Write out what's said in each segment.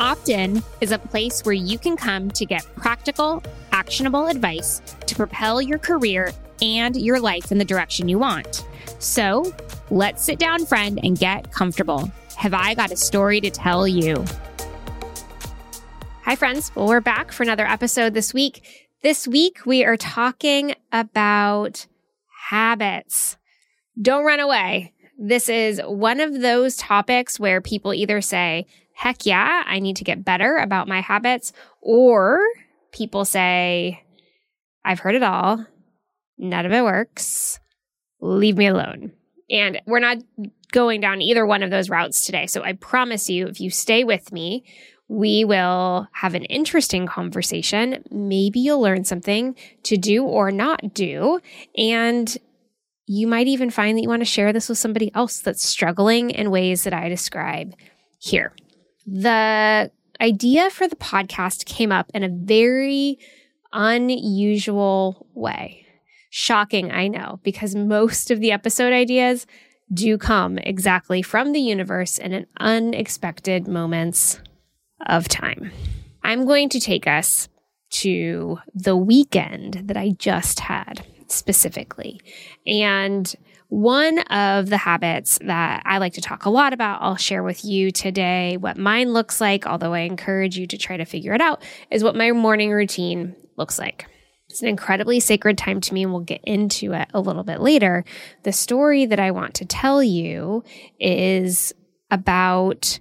Opt In is a place where you can come to get practical, actionable advice to propel your career and your life in the direction you want. So let's sit down, friend, and get comfortable. Have I got a story to tell you? Hi, friends. Well, we're back for another episode this week. This week, we are talking about habits. Don't run away. This is one of those topics where people either say, heck yeah, I need to get better about my habits, or people say, I've heard it all. None of it works. Leave me alone. And we're not going down either one of those routes today. So I promise you, if you stay with me, we will have an interesting conversation. Maybe you'll learn something to do or not do. And you might even find that you want to share this with somebody else that's struggling in ways that I describe here. The idea for the podcast came up in a very unusual way. Shocking, I know, because most of the episode ideas do come exactly from the universe in an unexpected moments of time. I'm going to take us to the weekend that I just had specifically. And one of the habits that I like to talk a lot about, I'll share with you today what mine looks like, although I encourage you to try to figure it out, is what my morning routine looks like. It's an incredibly sacred time to me, and we'll get into it a little bit later. The story that I want to tell you is about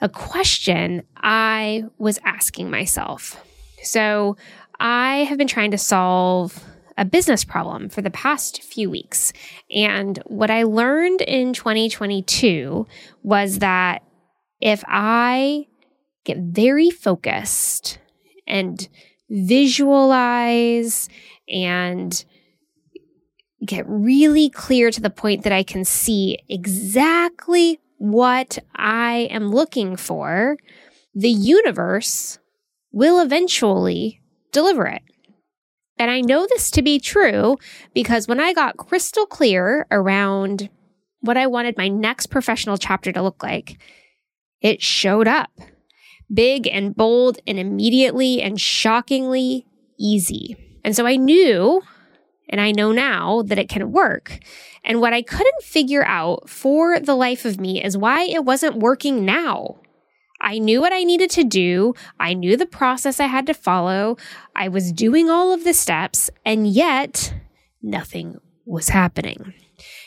a question I was asking myself. So I have been trying to solve a business problem for the past few weeks. And what I learned in 2022 was that if I get very focused and visualize and get really clear to the point that I can see exactly what I am looking for, the universe will eventually deliver it. And I know this to be true because when I got crystal clear around what I wanted my next professional chapter to look like, it showed up big and bold and immediately and shockingly easy. And so I knew and I know now that it can work. And what I couldn't figure out for the life of me is why it wasn't working now. I knew what I needed to do. I knew the process I had to follow. I was doing all of the steps, and yet nothing was happening.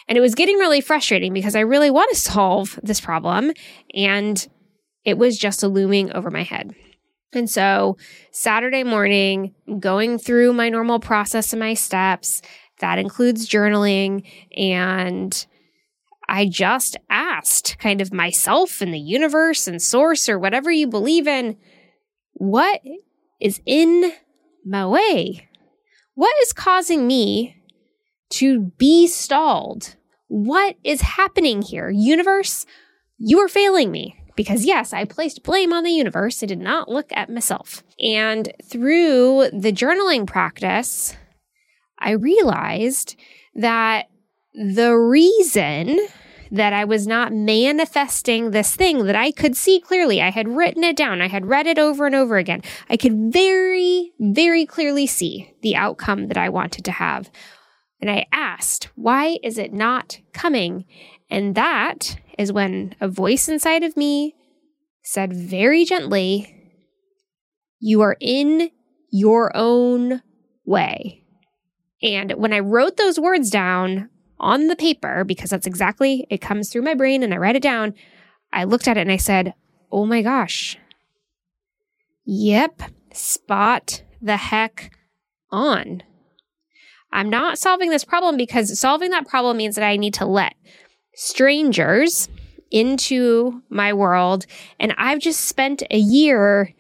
And it was getting really frustrating because I really want to solve this problem, and it was just looming over my head. And so, Saturday morning, going through my normal process and my steps, that includes journaling. And I just asked kind of myself and the universe and source or whatever you believe in, what is in my way? What is causing me to be stalled? What is happening here? Universe, you are failing me because yes, I placed blame on the universe. I did not look at myself. And through the journaling practice, I realized that the reason that I was not manifesting this thing that I could see clearly. I had written it down. I had read it over and over again. I could very, very clearly see the outcome that I wanted to have. And I asked, why is it not coming? And that is when a voice inside of me said very gently, You are in your own way. And when I wrote those words down on the paper, because that's exactly, it comes through my brain and I write it down, I looked at it and I said, Oh my gosh. Yep, spot the heck on. I'm not solving this problem because solving that problem means that I need to let strangers into my world. And I've just spent a year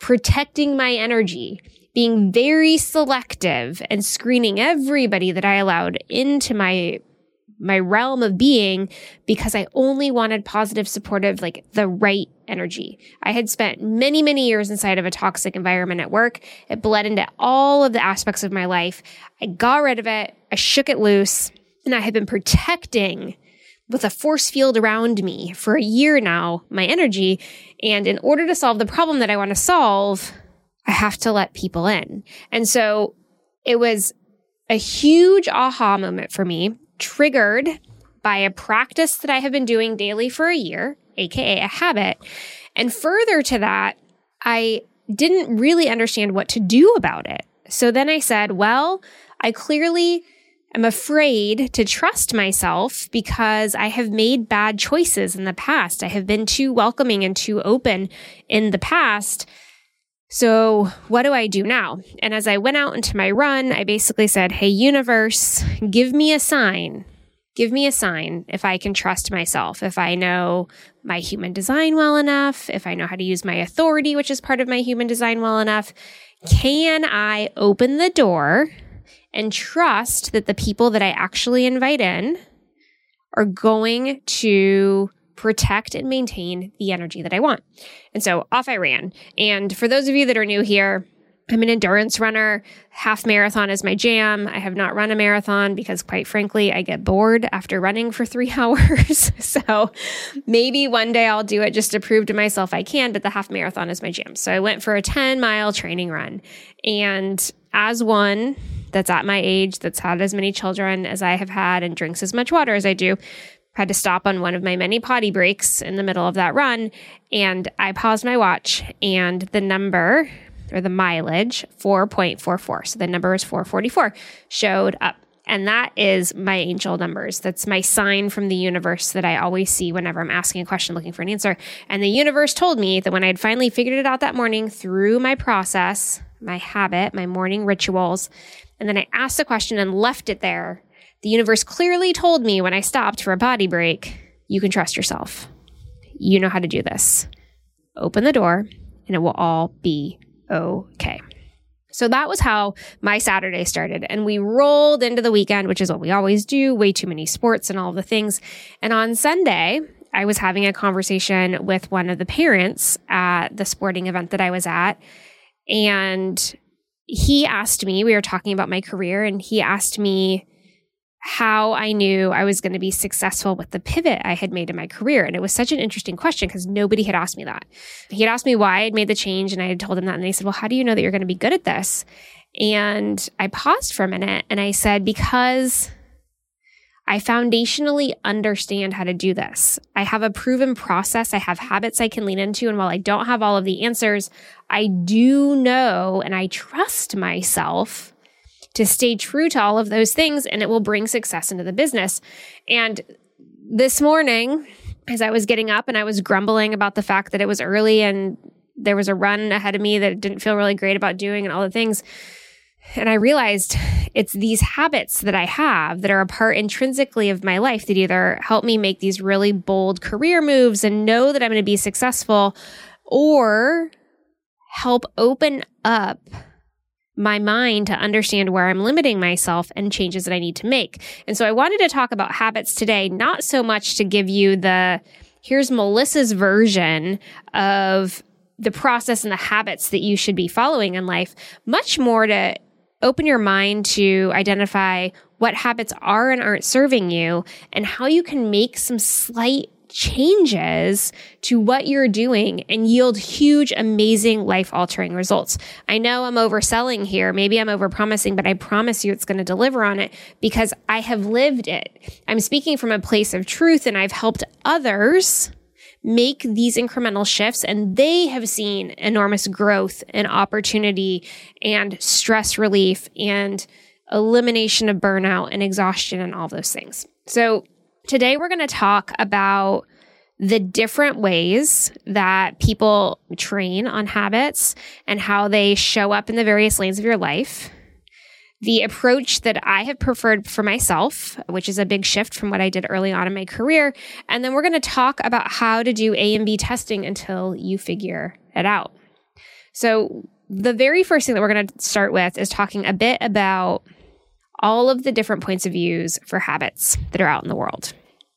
protecting my energy, being very selective and screening everybody that I allowed into my my realm of being because I only wanted positive, supportive, like the right energy. I had spent many, many years inside of a toxic environment at work. It bled into all of the aspects of my life. I got rid of it. I shook it loose and I had been protecting with a force field around me for a year now, my energy. And in order to solve the problem that I want to solve, I have to let people in. And so it was a huge aha moment for me, triggered by a practice that I have been doing daily for a year, AKA a habit. And further to that, I didn't really understand what to do about it. So then I said, well, I clearly am afraid to trust myself because I have made bad choices in the past. I have been too welcoming and too open in the past. So, what do I do now? And as I went out into my run, I basically said, Hey, universe, give me a sign. Give me a sign if I can trust myself, if I know my human design well enough, if I know how to use my authority, which is part of my human design well enough. Can I open the door and trust that the people that I actually invite in are going to protect and maintain the energy that I want. And so off I ran. And for those of you that are new here, I'm an endurance runner. Half marathon is my jam. I have not run a marathon because, quite frankly, I get bored after running for three hours. so maybe one day I'll do it just to prove to myself I can, but the half marathon is my jam. So I went for a 10 mile training run. And as one that's at my age, that's had as many children as I have had, and drinks as much water as I do, had to stop on one of my many potty breaks in the middle of that run. And I paused my watch, and the number or the mileage 4.44. So the number is 444 showed up. And that is my angel numbers. That's my sign from the universe that I always see whenever I'm asking a question looking for an answer. And the universe told me that when I had finally figured it out that morning through my process, my habit, my morning rituals, and then I asked the question and left it there, the universe clearly told me when I stopped for a body break, you can trust yourself. You know how to do this. Open the door and it will all be okay. So that was how my Saturday started. And we rolled into the weekend, which is what we always do way too many sports and all the things. And on Sunday, I was having a conversation with one of the parents at the sporting event that I was at. And he asked me, we were talking about my career, and he asked me how I knew I was going to be successful with the pivot I had made in my career. And it was such an interesting question because nobody had asked me that. He had asked me why I'd made the change, and I had told him that. And they said, Well, how do you know that you're going to be good at this? And I paused for a minute and I said, Because I foundationally understand how to do this. I have a proven process. I have habits I can lean into. And while I don't have all of the answers, I do know and I trust myself to stay true to all of those things and it will bring success into the business. And this morning, as I was getting up and I was grumbling about the fact that it was early and there was a run ahead of me that didn't feel really great about doing and all the things, and I realized it's these habits that I have that are a part intrinsically of my life that either help me make these really bold career moves and know that I'm going to be successful or help open up my mind to understand where I'm limiting myself and changes that I need to make. And so I wanted to talk about habits today, not so much to give you the here's Melissa's version of the process and the habits that you should be following in life, much more to open your mind to identify what habits are and aren't serving you and how you can make some slight changes to what you're doing and yield huge, amazing, life altering results. I know I'm overselling here. Maybe I'm overpromising, but I promise you it's going to deliver on it because I have lived it. I'm speaking from a place of truth and I've helped others make these incremental shifts and they have seen enormous growth and opportunity and stress relief and elimination of burnout and exhaustion and all those things. So today we're going to talk about the different ways that people train on habits and how they show up in the various lanes of your life the approach that I have preferred for myself, which is a big shift from what I did early on in my career. And then we're going to talk about how to do A and B testing until you figure it out. So, the very first thing that we're going to start with is talking a bit about all of the different points of views for habits that are out in the world.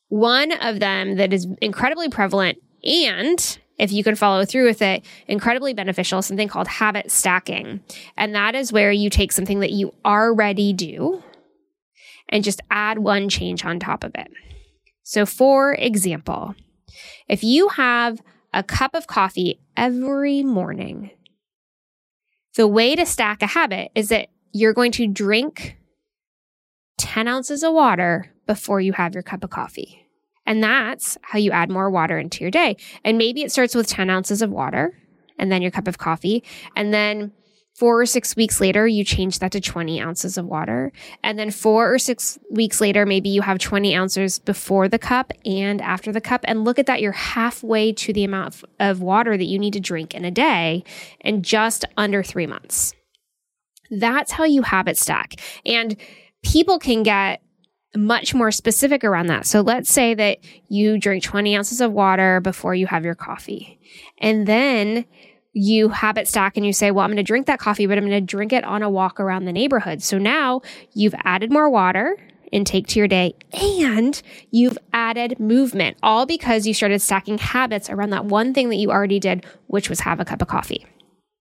One of them that is incredibly prevalent and if you can follow through with it, incredibly beneficial, something called habit stacking. And that is where you take something that you already do and just add one change on top of it. So, for example, if you have a cup of coffee every morning, the way to stack a habit is that you're going to drink 10 ounces of water before you have your cup of coffee. And that's how you add more water into your day. And maybe it starts with 10 ounces of water and then your cup of coffee. And then four or six weeks later, you change that to 20 ounces of water. And then four or six weeks later, maybe you have 20 ounces before the cup and after the cup. And look at that, you're halfway to the amount of, of water that you need to drink in a day in just under three months. That's how you habit stack. And people can get much more specific around that. So let's say that you drink 20 ounces of water before you have your coffee. And then you habit stack and you say, well, I'm going to drink that coffee, but I'm going to drink it on a walk around the neighborhood. So now you've added more water intake to your day and you've added movement, all because you started stacking habits around that one thing that you already did, which was have a cup of coffee.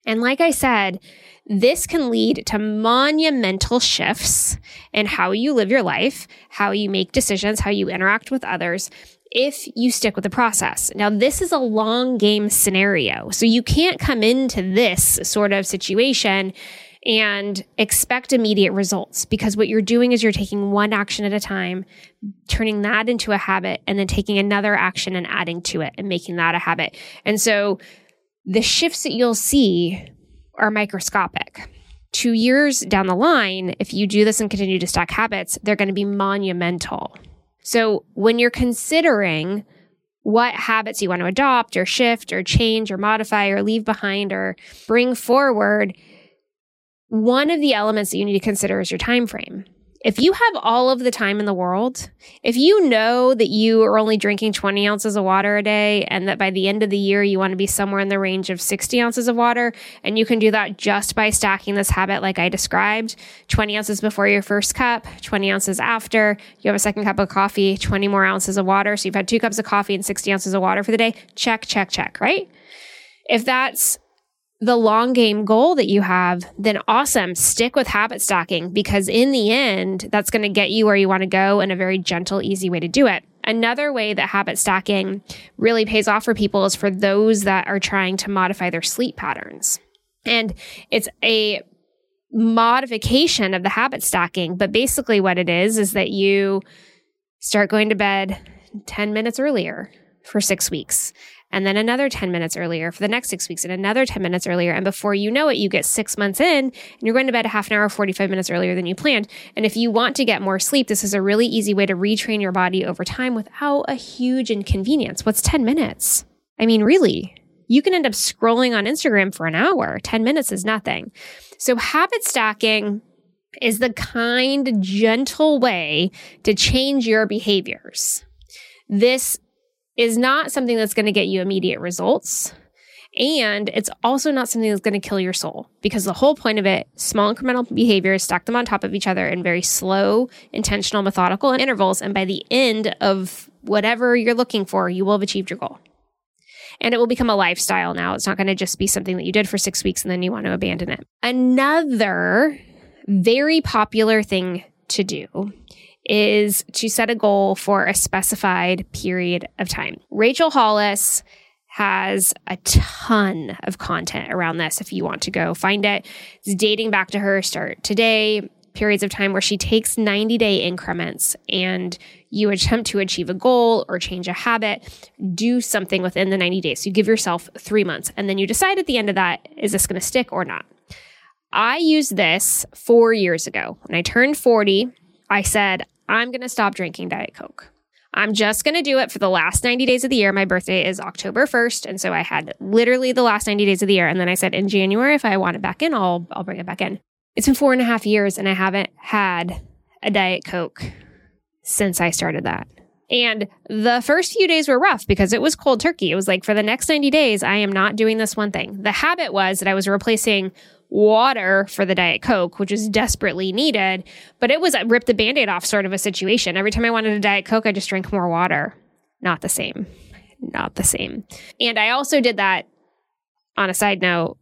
And like I said, this can lead to monumental shifts in how you live your life, how you make decisions, how you interact with others, if you stick with the process. Now, this is a long game scenario. So you can't come into this sort of situation and expect immediate results because what you're doing is you're taking one action at a time, turning that into a habit, and then taking another action and adding to it and making that a habit. And so the shifts that you'll see are microscopic. Two years down the line, if you do this and continue to stack habits, they're going to be monumental. So when you're considering what habits you want to adopt or shift or change or modify or leave behind or bring forward, one of the elements that you need to consider is your time frame if you have all of the time in the world, if you know that you are only drinking 20 ounces of water a day and that by the end of the year you want to be somewhere in the range of 60 ounces of water, and you can do that just by stacking this habit like I described 20 ounces before your first cup, 20 ounces after, you have a second cup of coffee, 20 more ounces of water. So you've had two cups of coffee and 60 ounces of water for the day. Check, check, check, right? If that's the long game goal that you have, then awesome. Stick with habit stacking because in the end, that's going to get you where you want to go in a very gentle, easy way to do it. Another way that habit stacking really pays off for people is for those that are trying to modify their sleep patterns. And it's a modification of the habit stacking, but basically what it is is that you start going to bed 10 minutes earlier for six weeks and then another 10 minutes earlier for the next six weeks and another 10 minutes earlier. And before you know it, you get six months in and you're going to bed a half an hour, 45 minutes earlier than you planned. And if you want to get more sleep, this is a really easy way to retrain your body over time without a huge inconvenience. What's 10 minutes? I mean, really, you can end up scrolling on Instagram for an hour. 10 minutes is nothing. So habit stacking is the kind, gentle way to change your behaviors. This is not something that's going to get you immediate results. And it's also not something that's going to kill your soul because the whole point of it, small incremental behaviors, stack them on top of each other in very slow, intentional, methodical intervals. And by the end of whatever you're looking for, you will have achieved your goal. And it will become a lifestyle now. It's not going to just be something that you did for six weeks and then you want to abandon it. Another very popular thing to do is to set a goal for a specified period of time. Rachel Hollis has a ton of content around this if you want to go find it. It's dating back to her start today, periods of time where she takes 90 day increments and you attempt to achieve a goal or change a habit, do something within the 90 days. So you give yourself three months and then you decide at the end of that, is this going to stick or not? I used this four years ago. When I turned 40, I said, I'm going to stop drinking Diet Coke. I'm just going to do it for the last 90 days of the year. My birthday is October 1st. And so I had literally the last 90 days of the year. And then I said in January, if I want it back in, I'll, I'll bring it back in. It's been four and a half years and I haven't had a Diet Coke since I started that. And the first few days were rough because it was cold turkey. It was like for the next 90 days, I am not doing this one thing. The habit was that I was replacing water for the Diet Coke, which is desperately needed, but it was uh, a rip the band aid off sort of a situation. Every time I wanted a Diet Coke, I just drank more water. Not the same. Not the same. And I also did that on a side note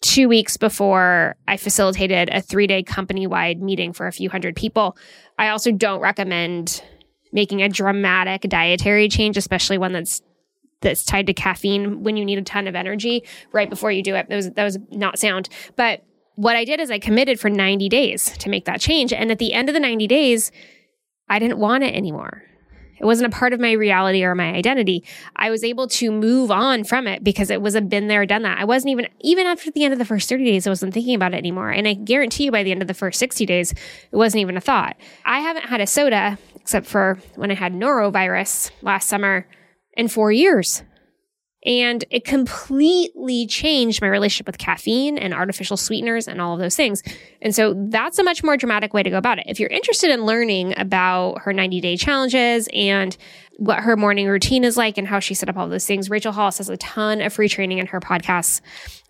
two weeks before I facilitated a three day company wide meeting for a few hundred people. I also don't recommend making a dramatic dietary change, especially one that's that's tied to caffeine when you need a ton of energy right before you do it. That was that was not sound. But what I did is I committed for 90 days to make that change. And at the end of the 90 days, I didn't want it anymore. It wasn't a part of my reality or my identity. I was able to move on from it because it was a been there, done that. I wasn't even, even after the end of the first 30 days, I wasn't thinking about it anymore. And I guarantee you by the end of the first 60 days, it wasn't even a thought. I haven't had a soda except for when I had norovirus last summer in four years. And it completely changed my relationship with caffeine and artificial sweeteners and all of those things. And so that's a much more dramatic way to go about it. If you're interested in learning about her 90 day challenges and what her morning routine is like and how she set up all those things, Rachel Hollis has a ton of free training in her podcasts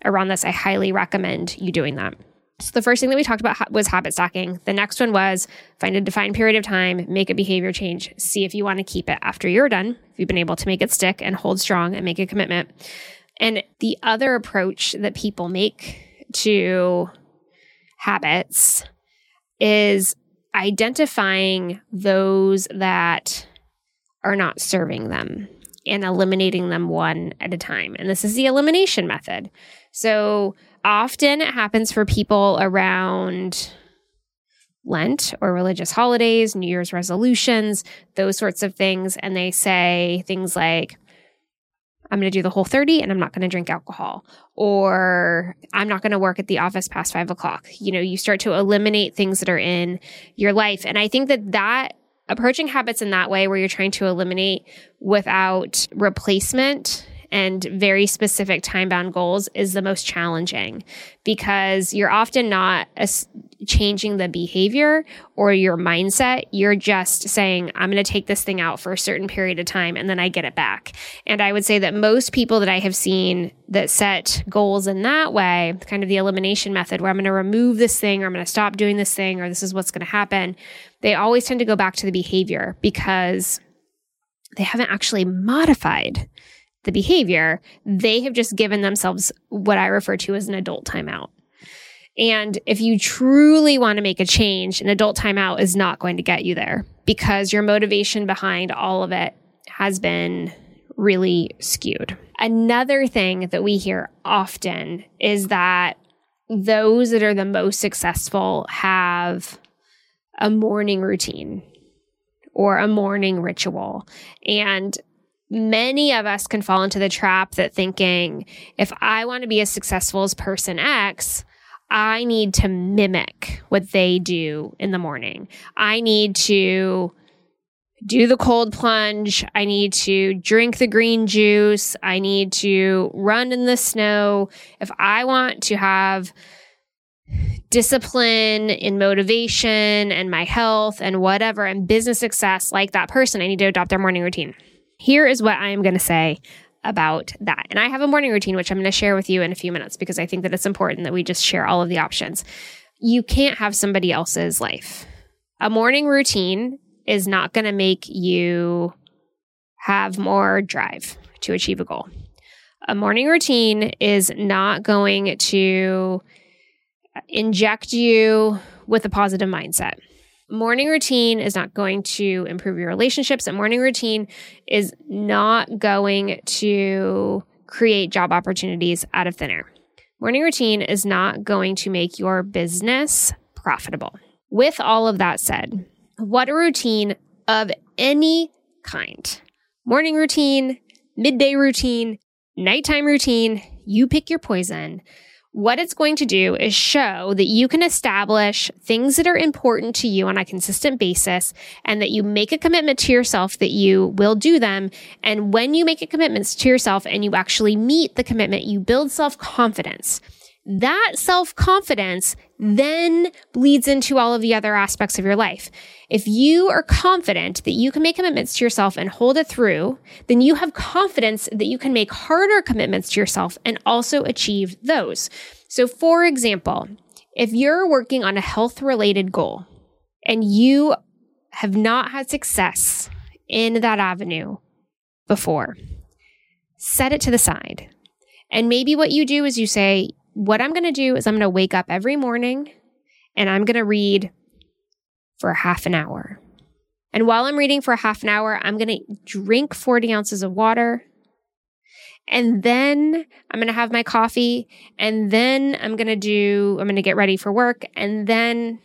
around this. I highly recommend you doing that. So the first thing that we talked about was habit stacking. The next one was find a defined period of time, make a behavior change, see if you want to keep it after you're done, if you've been able to make it stick and hold strong and make a commitment. And the other approach that people make to habits is identifying those that are not serving them and eliminating them one at a time. And this is the elimination method. So often it happens for people around Lent or religious holidays, New Year's resolutions, those sorts of things. And they say things like, I'm going to do the whole 30 and I'm not going to drink alcohol, or I'm not going to work at the office past five o'clock. You know, you start to eliminate things that are in your life. And I think that that approaching habits in that way, where you're trying to eliminate without replacement and very specific time bound goals is the most challenging because you're often not changing the behavior or your mindset. You're just saying, I'm going to take this thing out for a certain period of time and then I get it back. And I would say that most people that I have seen that set goals in that way, kind of the elimination method where I'm going to remove this thing or I'm going to stop doing this thing or this is what's going to happen, they always tend to go back to the behavior because they haven't actually modified the behavior. They have just given themselves what I refer to as an adult timeout. And if you truly want to make a change, an adult timeout is not going to get you there because your motivation behind all of it has been really skewed. Another thing that we hear often is that those that are the most successful have a morning routine or a morning ritual. And many of us can fall into the trap that thinking, if I want to be as successful as person X, I need to mimic what they do in the morning. I need to do the cold plunge. I need to drink the green juice. I need to run in the snow. If I want to have discipline and motivation and my health and whatever and business success like that person, I need to adopt their morning routine. Here is what I am going to say about that. And I have a morning routine, which I'm going to share with you in a few minutes because I think that it's important that we just share all of the options. You can't have somebody else's life. A morning routine is not going to make you have more drive to achieve a goal. A morning routine is not going to inject you with a positive mindset morning routine is not going to improve your relationships. A morning routine is not going to create job opportunities out of thin air. Morning routine is not going to make your business profitable. With all of that said, what a routine of any kind morning routine, midday routine, nighttime routine, you pick your poison what it's going to do is show that you can establish things that are important to you on a consistent basis and that you make a commitment to yourself that you will do them. And when you make a commitment to yourself and you actually meet the commitment, you build self confidence. That self confidence then bleeds into all of the other aspects of your life. If you are confident that you can make commitments to yourself and hold it through, then you have confidence that you can make harder commitments to yourself and also achieve those. So, for example, if you're working on a health related goal and you have not had success in that avenue before, set it to the side. And maybe what you do is you say, what I'm going to do is I'm going to wake up every morning and I'm going to read for half an hour. And while I'm reading for half an hour, I'm going to drink 40 ounces of water. And then I'm going to have my coffee. And then I'm going to do, I'm going to get ready for work. And then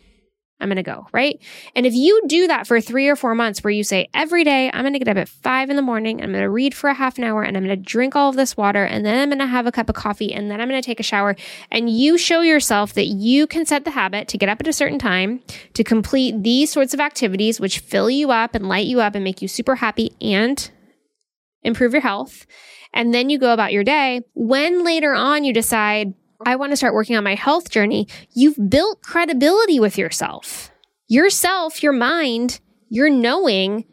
I'm going to go, right? And if you do that for three or four months where you say, every day I'm going to get up at five in the morning, I'm going to read for a half an hour and I'm going to drink all of this water and then I'm going to have a cup of coffee and then I'm going to take a shower. And you show yourself that you can set the habit to get up at a certain time to complete these sorts of activities, which fill you up and light you up and make you super happy and improve your health. And then you go about your day. When later on you decide, I want to start working on my health journey, you've built credibility with yourself. Yourself, your mind, your knowing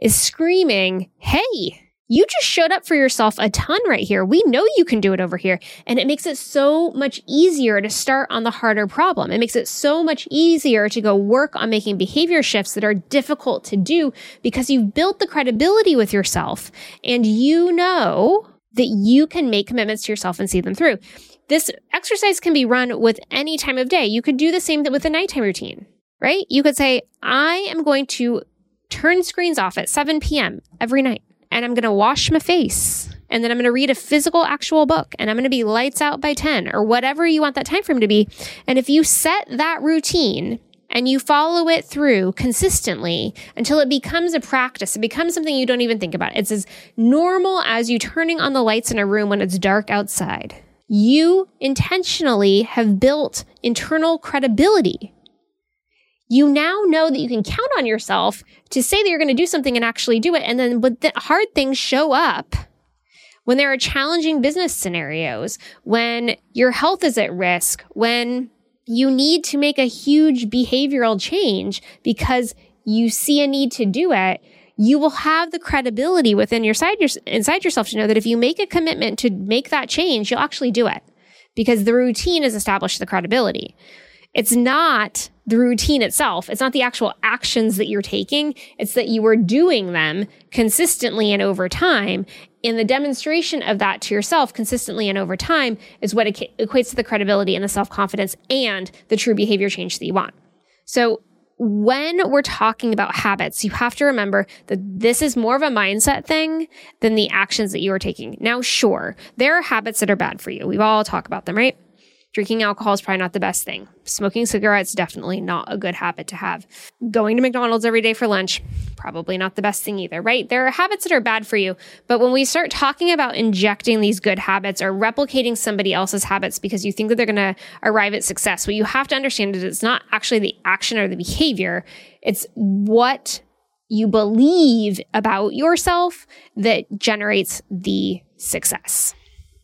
is screaming, Hey, you just showed up for yourself a ton right here. We know you can do it over here. And it makes it so much easier to start on the harder problem. It makes it so much easier to go work on making behavior shifts that are difficult to do because you've built the credibility with yourself and you know that you can make commitments to yourself and see them through. This exercise can be run with any time of day. You could do the same with a nighttime routine, right? You could say, I am going to turn screens off at 7 p.m. every night and I'm going to wash my face and then I'm going to read a physical actual book and I'm going to be lights out by 10 or whatever you want that time frame to be. And if you set that routine and you follow it through consistently until it becomes a practice, it becomes something you don't even think about. It's as normal as you turning on the lights in a room when it's dark outside you intentionally have built internal credibility. You now know that you can count on yourself to say that you're going to do something and actually do it. And then when the hard things show up, when there are challenging business scenarios, when your health is at risk, when you need to make a huge behavioral change because you see a need to do it, you will have the credibility within your side, your, inside yourself to know that if you make a commitment to make that change, you'll actually do it because the routine has established the credibility. It's not the routine itself. It's not the actual actions that you're taking. It's that you are doing them consistently and over time. And the demonstration of that to yourself consistently and over time is what equates to the credibility and the self confidence and the true behavior change that you want. So when we're talking about habits, you have to remember that this is more of a mindset thing than the actions that you are taking. Now, sure, there are habits that are bad for you. We've all talked about them, right? Drinking alcohol is probably not the best thing. Smoking cigarettes, definitely not a good habit to have. Going to McDonald's every day for lunch, probably not the best thing either, right? There are habits that are bad for you. But when we start talking about injecting these good habits or replicating somebody else's habits because you think that they're going to arrive at success, what you have to understand is it's not actually the action or the behavior, it's what you believe about yourself that generates the success.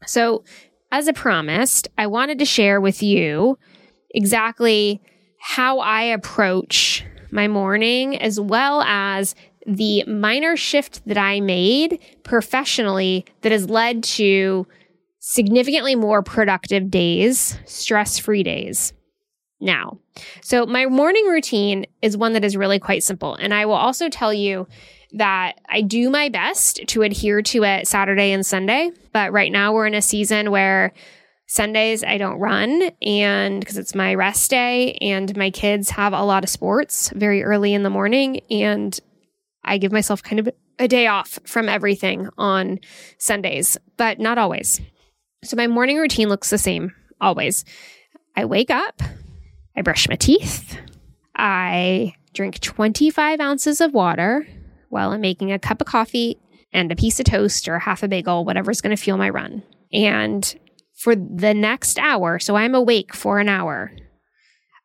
So as I promised, I wanted to share with you exactly how I approach my morning as well as the minor shift that I made professionally that has led to significantly more productive days, stress free days. Now, so my morning routine is one that is really quite simple. And I will also tell you that I do my best to adhere to it Saturday and Sunday. But right now we're in a season where Sundays I don't run and because it's my rest day and my kids have a lot of sports very early in the morning and I give myself kind of a day off from everything on Sundays, but not always. So my morning routine looks the same always. I wake up, I brush my teeth, I drink 25 ounces of water, while I'm making a cup of coffee and a piece of toast or half a bagel, whatever's going to fuel my run. And for the next hour, so I'm awake for an hour,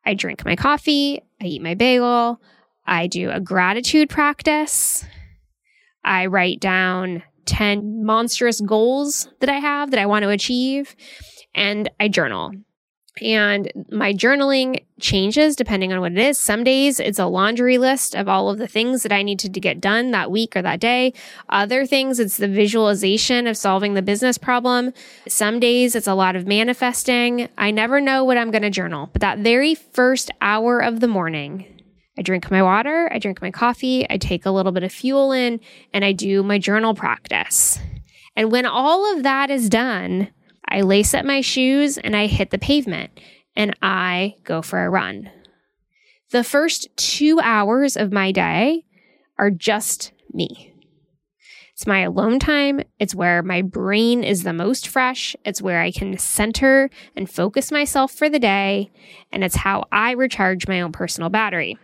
I drink my coffee, I eat my bagel, I do a gratitude practice, I write down 10 monstrous goals that I have that I want to achieve, and I journal. And my journaling changes depending on what it is. Some days it's a laundry list of all of the things that I needed to get done that week or that day. Other things, it's the visualization of solving the business problem. Some days it's a lot of manifesting. I never know what I'm going to journal, but that very first hour of the morning, I drink my water, I drink my coffee, I take a little bit of fuel in, and I do my journal practice. And when all of that is done, I lace up my shoes and I hit the pavement and I go for a run. The first two hours of my day, are just me. It's my alone time. It's where my brain is the most fresh. It's where I can center and focus myself for the day. And it's how I recharge my own personal battery.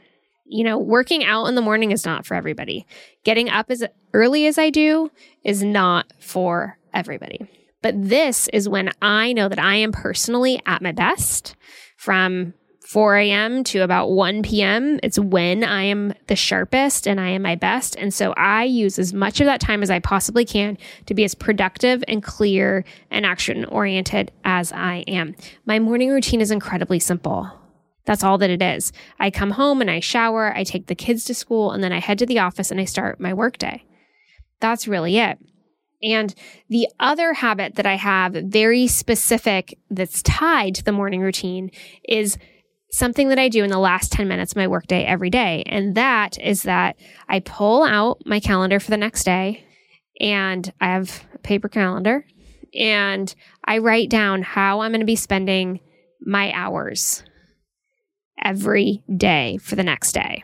You know, working out in the morning is not for everybody. Getting up as early as I do is not for everybody. But this is when I know that I am personally at my best from 4 a.m. to about 1 p.m. It's when I am the sharpest and I am my best. And so I use as much of that time as I possibly can to be as productive and clear and action oriented as I am. My morning routine is incredibly simple. That's all that it is. I come home and I shower, I take the kids to school, and then I head to the office and I start my workday. That's really it. And the other habit that I have, very specific, that's tied to the morning routine, is something that I do in the last 10 minutes of my workday every day. And that is that I pull out my calendar for the next day and I have a paper calendar and I write down how I'm going to be spending my hours every day for the next day.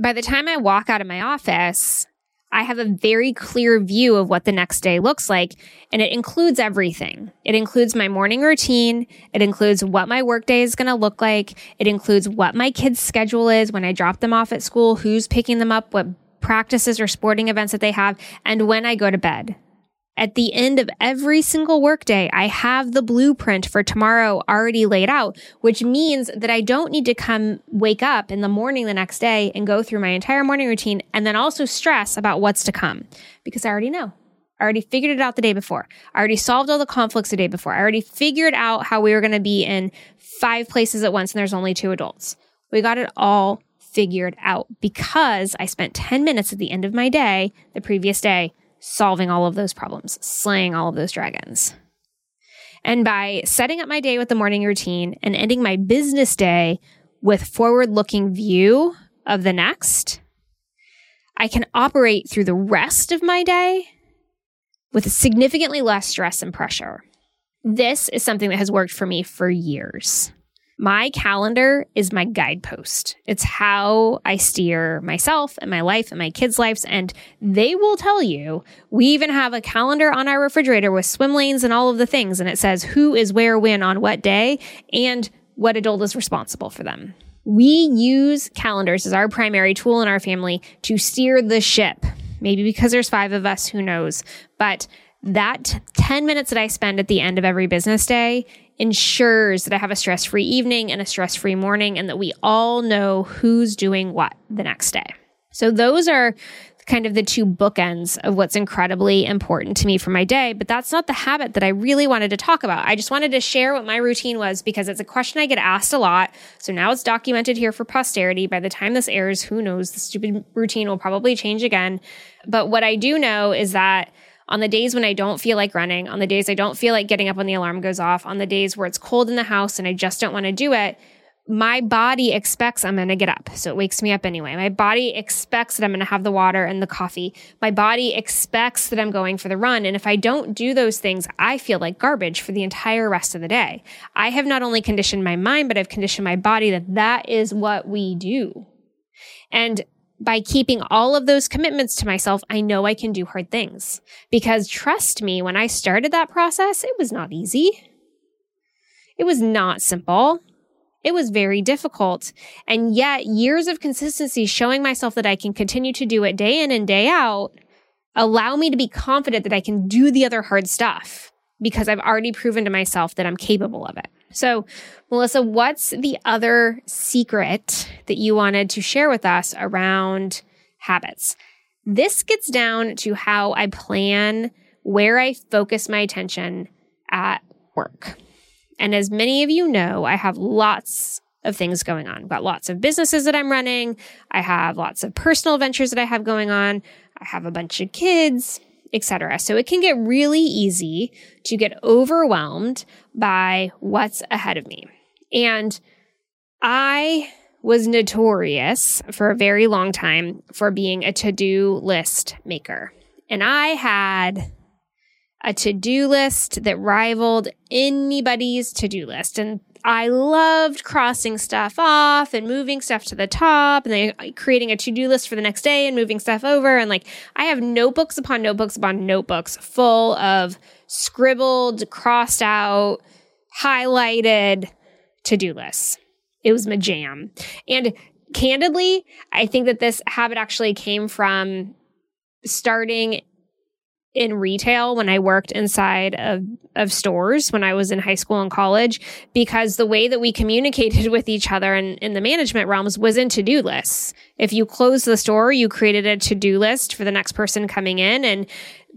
By the time I walk out of my office, I have a very clear view of what the next day looks like. And it includes everything. It includes my morning routine. It includes what my workday is going to look like. It includes what my kids' schedule is when I drop them off at school, who's picking them up, what practices or sporting events that they have, and when I go to bed. At the end of every single workday, I have the blueprint for tomorrow already laid out, which means that I don't need to come wake up in the morning the next day and go through my entire morning routine and then also stress about what's to come because I already know. I already figured it out the day before. I already solved all the conflicts the day before. I already figured out how we were going to be in five places at once and there's only two adults. We got it all figured out because I spent 10 minutes at the end of my day, the previous day, solving all of those problems, slaying all of those dragons. And by setting up my day with the morning routine and ending my business day with forward looking view of the next, I can operate through the rest of my day with significantly less stress and pressure. This is something that has worked for me for years. My calendar is my guidepost. It's how I steer myself and my life and my kids' lives. And they will tell you, we even have a calendar on our refrigerator with swim lanes and all of the things. And it says who is where, when, on what day, and what adult is responsible for them. We use calendars as our primary tool in our family to steer the ship. Maybe because there's five of us, who knows? But that 10 minutes that I spend at the end of every business day ensures that I have a stress free evening and a stress free morning and that we all know who's doing what the next day. So those are kind of the two bookends of what's incredibly important to me for my day. But that's not the habit that I really wanted to talk about. I just wanted to share what my routine was because it's a question I get asked a lot. So now it's documented here for posterity. By the time this airs, who knows? The stupid routine will probably change again. But what I do know is that on the days when I don't feel like running, on the days I don't feel like getting up when the alarm goes off, on the days where it's cold in the house and I just don't want to do it, my body expects I'm going to get up. So it wakes me up anyway. My body expects that I'm going to have the water and the coffee. My body expects that I'm going for the run. And if I don't do those things, I feel like garbage for the entire rest of the day. I have not only conditioned my mind, but I've conditioned my body that that is what we do. And by keeping all of those commitments to myself, I know I can do hard things. Because trust me, when I started that process, it was not easy. It was not simple. It was very difficult. And yet, years of consistency showing myself that I can continue to do it day in and day out allow me to be confident that I can do the other hard stuff because I've already proven to myself that I'm capable of it. So, Melissa, what's the other secret that you wanted to share with us around habits? This gets down to how I plan where I focus my attention at work. And as many of you know, I have lots of things going on. I've got lots of businesses that I'm running. I have lots of personal ventures that I have going on. I have a bunch of kids etc. So it can get really easy to get overwhelmed by what's ahead of me. And I was notorious for a very long time for being a to-do list maker. And I had a to-do list that rivaled anybody's to-do list. And I loved crossing stuff off and moving stuff to the top and then uh, creating a to do list for the next day and moving stuff over. And like, I have notebooks upon notebooks upon notebooks full of scribbled, crossed out, highlighted to do lists. It was my jam. And candidly, I think that this habit actually came from starting in retail when I worked inside of, of stores when I was in high school and college, because the way that we communicated with each other in, in the management realms was in to do lists. If you closed the store, you created a to do list for the next person coming in. And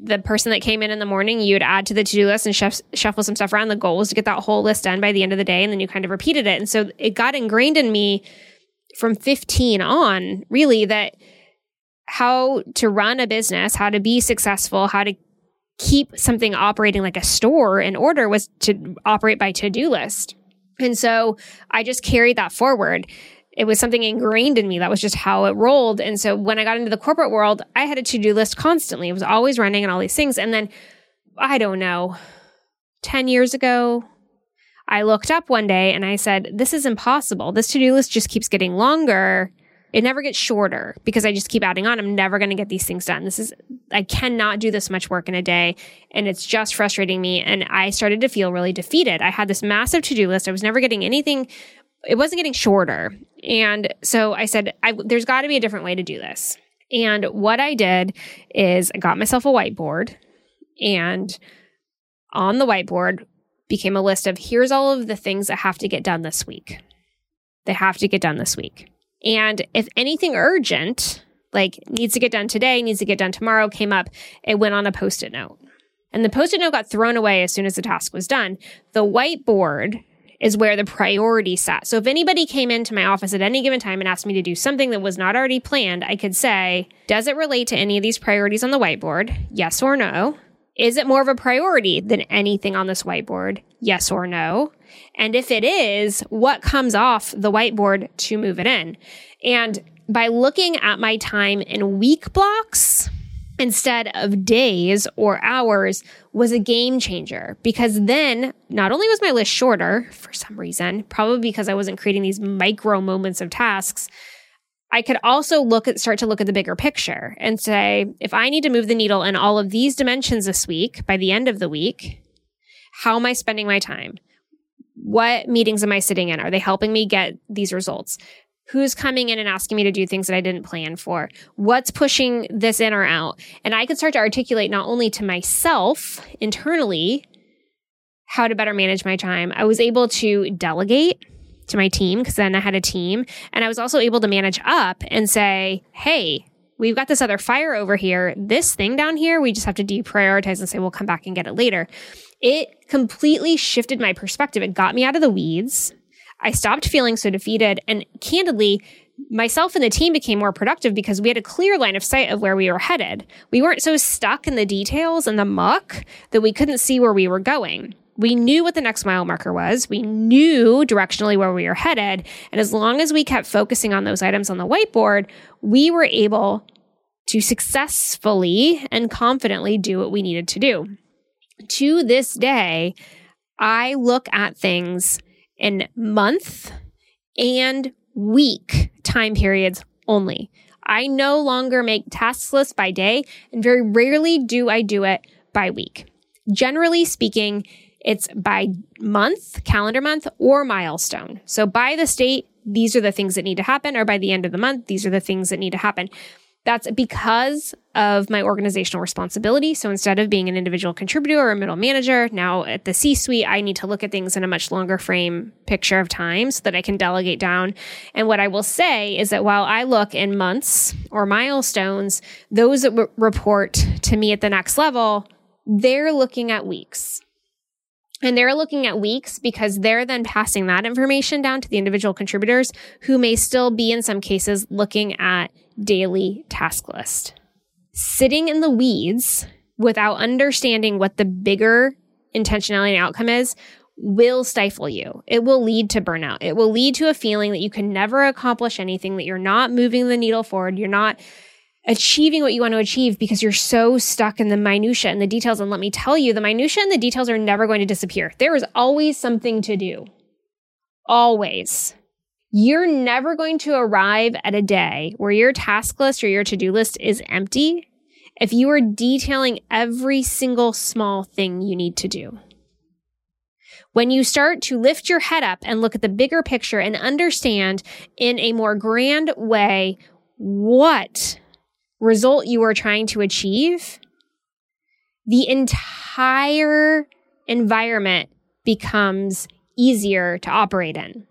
the person that came in in the morning, you'd add to the to do list and shuff, shuffle some stuff around. The goal was to get that whole list done by the end of the day. And then you kind of repeated it. And so it got ingrained in me from 15 on, really, that how to run a business, how to be successful, how to keep something operating like a store in order was to operate by to do list. And so I just carried that forward. It was something ingrained in me. That was just how it rolled. And so when I got into the corporate world, I had a to do list constantly. It was always running and all these things. And then I don't know, 10 years ago, I looked up one day and I said, This is impossible. This to do list just keeps getting longer it never gets shorter because I just keep adding on. I'm never going to get these things done. This is, I cannot do this much work in a day. And it's just frustrating me. And I started to feel really defeated. I had this massive to do list. I was never getting anything. It wasn't getting shorter. And so I said, I, there's got to be a different way to do this. And what I did is I got myself a whiteboard and on the whiteboard became a list of here's all of the things that have to get done this week. They have to get done this week. And if anything urgent, like needs to get done today, needs to get done tomorrow, came up, it went on a post it note. And the post it note got thrown away as soon as the task was done. The whiteboard is where the priority sat. So if anybody came into my office at any given time and asked me to do something that was not already planned, I could say, does it relate to any of these priorities on the whiteboard? Yes or no. Is it more of a priority than anything on this whiteboard? Yes or no. And if it is, what comes off the whiteboard to move it in? And by looking at my time in week blocks, instead of days or hours was a game changer because then not only was my list shorter for some reason, probably because I wasn't creating these micro moments of tasks, I could also look at start to look at the bigger picture and say, if I need to move the needle in all of these dimensions this week by the end of the week, how am I spending my time? What meetings am I sitting in? Are they helping me get these results? Who's coming in and asking me to do things that I didn't plan for? What's pushing this in or out? And I could start to articulate not only to myself internally how to better manage my time. I was able to delegate to my team because then I had a team. And I was also able to manage up and say, hey, we've got this other fire over here. This thing down here, we just have to deprioritize and say, we'll come back and get it later it completely shifted my perspective. It got me out of the weeds. I stopped feeling so defeated. And candidly, myself and the team became more productive because we had a clear line of sight of where we were headed. We weren't so stuck in the details and the muck that we couldn't see where we were going. We knew what the next mile marker was. We knew directionally where we were headed. And as long as we kept focusing on those items on the whiteboard, we were able to successfully and confidently do what we needed to do to this day, I look at things in month and week time periods only. I no longer make task lists by day, and very rarely do I do it by week. Generally speaking, it's by month, calendar month, or milestone. So by the state, these are the things that need to happen, or by the end of the month, these are the things that need to happen. That's because of my organizational responsibility. So instead of being an individual contributor or a middle manager, now at the C suite, I need to look at things in a much longer frame picture of time so that I can delegate down. And what I will say is that while I look in months or milestones, those that w- report to me at the next level, they're looking at weeks. And they're looking at weeks because they're then passing that information down to the individual contributors who may still be, in some cases, looking at daily task list. Sitting in the weeds without understanding what the bigger intentionality and outcome is will stifle you. It will lead to burnout. It will lead to a feeling that you can never accomplish anything, that you're not moving the needle forward, you're not achieving what you want to achieve because you're so stuck in the minutia and the details. And let me tell you, the minutia and the details are never going to disappear. There is always something to do. Always. You're never going to arrive at a day where your task list or your to do list is empty if you are detailing every single small thing you need to do. When you start to lift your head up and look at the bigger picture and understand in a more grand way what result you are trying to achieve, the entire environment becomes easier to operate in.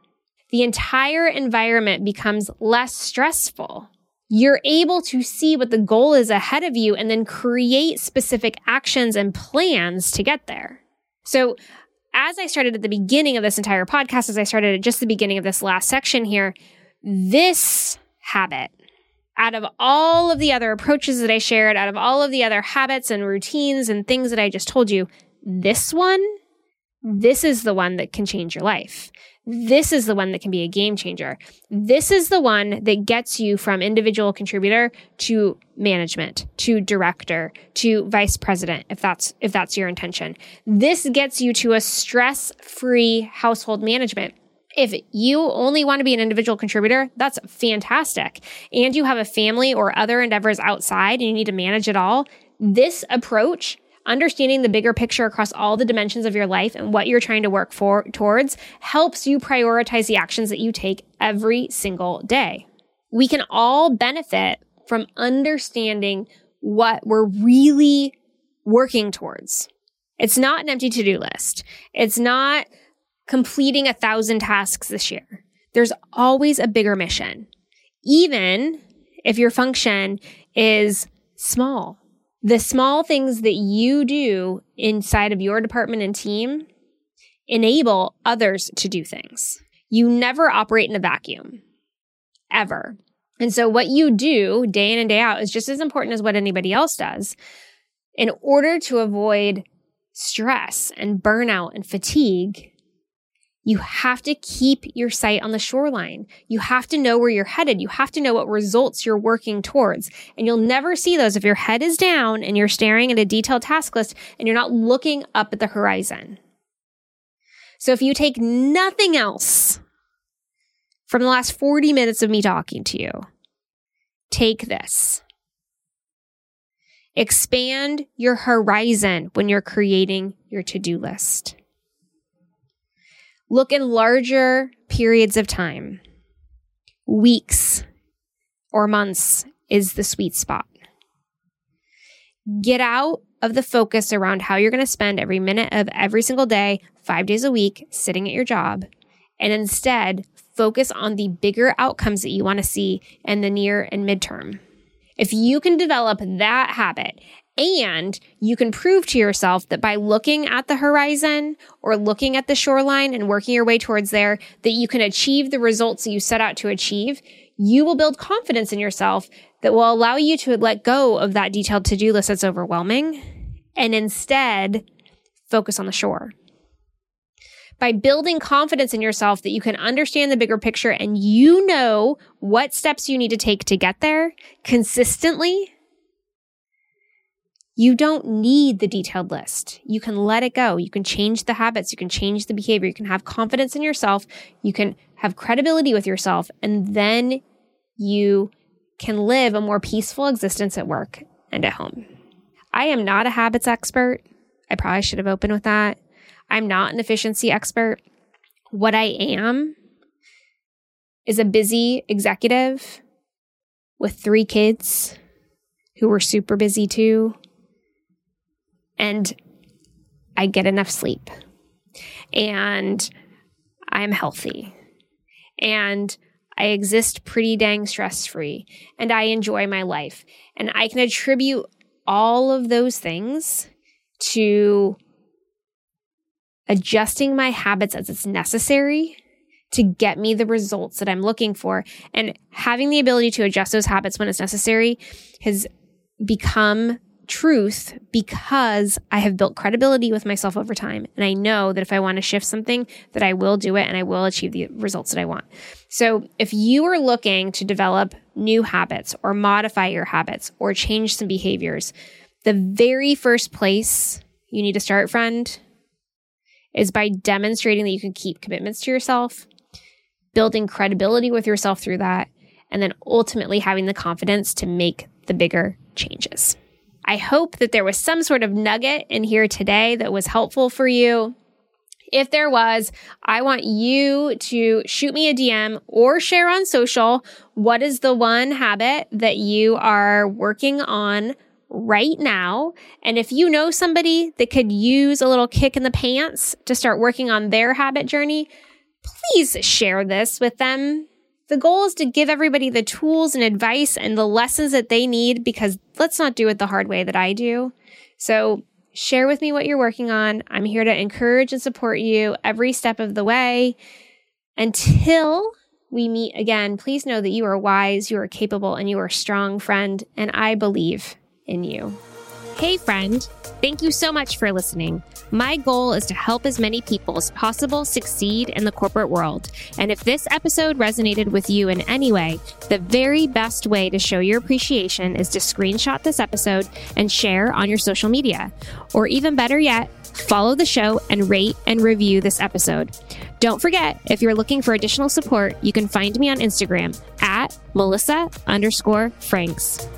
The entire environment becomes less stressful. You're able to see what the goal is ahead of you and then create specific actions and plans to get there. So, as I started at the beginning of this entire podcast, as I started at just the beginning of this last section here, this habit, out of all of the other approaches that I shared, out of all of the other habits and routines and things that I just told you, this one, this is the one that can change your life. This is the one that can be a game changer. This is the one that gets you from individual contributor to management, to director, to vice president, if that's, if that's your intention. This gets you to a stress-free household management. If you only want to be an individual contributor, that's fantastic. And you have a family or other endeavors outside and you need to manage it all. This approach understanding the bigger picture across all the dimensions of your life and what you're trying to work for towards helps you prioritize the actions that you take every single day. We can all benefit from understanding what we're really working towards. It's not an empty to-do list. It's not completing a thousand tasks this year. There's always a bigger mission, even if your function is small the small things that you do inside of your department and team enable others to do things. You never operate in a vacuum, ever. And so what you do day in and day out is just as important as what anybody else does. In order to avoid stress and burnout and fatigue, you have to keep your sight on the shoreline. You have to know where you're headed. You have to know what results you're working towards. And you'll never see those if your head is down and you're staring at a detailed task list and you're not looking up at the horizon. So if you take nothing else from the last 40 minutes of me talking to you, take this. Expand your horizon when you're creating your to do list. Look in larger periods of time. Weeks or months is the sweet spot. Get out of the focus around how you're going to spend every minute of every single day, five days a week, sitting at your job, and instead focus on the bigger outcomes that you want to see in the near and midterm. If you can develop that habit and you can prove to yourself that by looking at the horizon or looking at the shoreline and working your way towards there, that you can achieve the results that you set out to achieve. You will build confidence in yourself that will allow you to let go of that detailed to do list that's overwhelming and instead focus on the shore. By building confidence in yourself that you can understand the bigger picture and you know what steps you need to take to get there consistently you don't need the detailed list. You can let it go. You can change the habits. You can change the behavior. You can have confidence in yourself. You can have credibility with yourself. And then you can live a more peaceful existence at work and at home. I am not a habits expert. I probably should have opened with that. I'm not an efficiency expert. What I am is a busy executive with three kids who were super busy too and I get enough sleep and I'm healthy and I exist pretty dang stress free and I enjoy my life. And I can attribute all of those things to adjusting my habits as it's necessary to get me the results that I'm looking for. And having the ability to adjust those habits when it's necessary has become truth because I have built credibility with myself over time. And I know that if I want to shift something, that I will do it and I will achieve the results that I want. So if you are looking to develop new habits or modify your habits or change some behaviors, the very first place you need to start, friend, is by demonstrating that you can keep commitments to yourself building credibility with yourself through that, and then ultimately having the confidence to make the bigger changes. I hope that there was some sort of nugget in here today that was helpful for you. If there was, I want you to shoot me a DM or share on social what is the one habit that you are working on right now. And if you know somebody that could use a little kick in the pants to start working on their habit journey, please share this with them. The goal is to give everybody the tools and advice and the lessons that they need because let's not do it the hard way that I do. So Share with me what you're working on. I'm here to encourage and support you every step of the way. Until we meet again, please know that you are wise, you are capable, and you are a strong friend, and I believe in you. Hey, friend. Thank you so much for listening. My goal is to help as many people as possible succeed in the corporate world. And if this episode resonated with you in any way, the very best way to show your appreciation is to screenshot this episode and share on your social media. Or even better yet, follow the show and rate and review this episode. Don't forget, if you're looking for additional support, you can find me on Instagram at Melissa underscore Franks.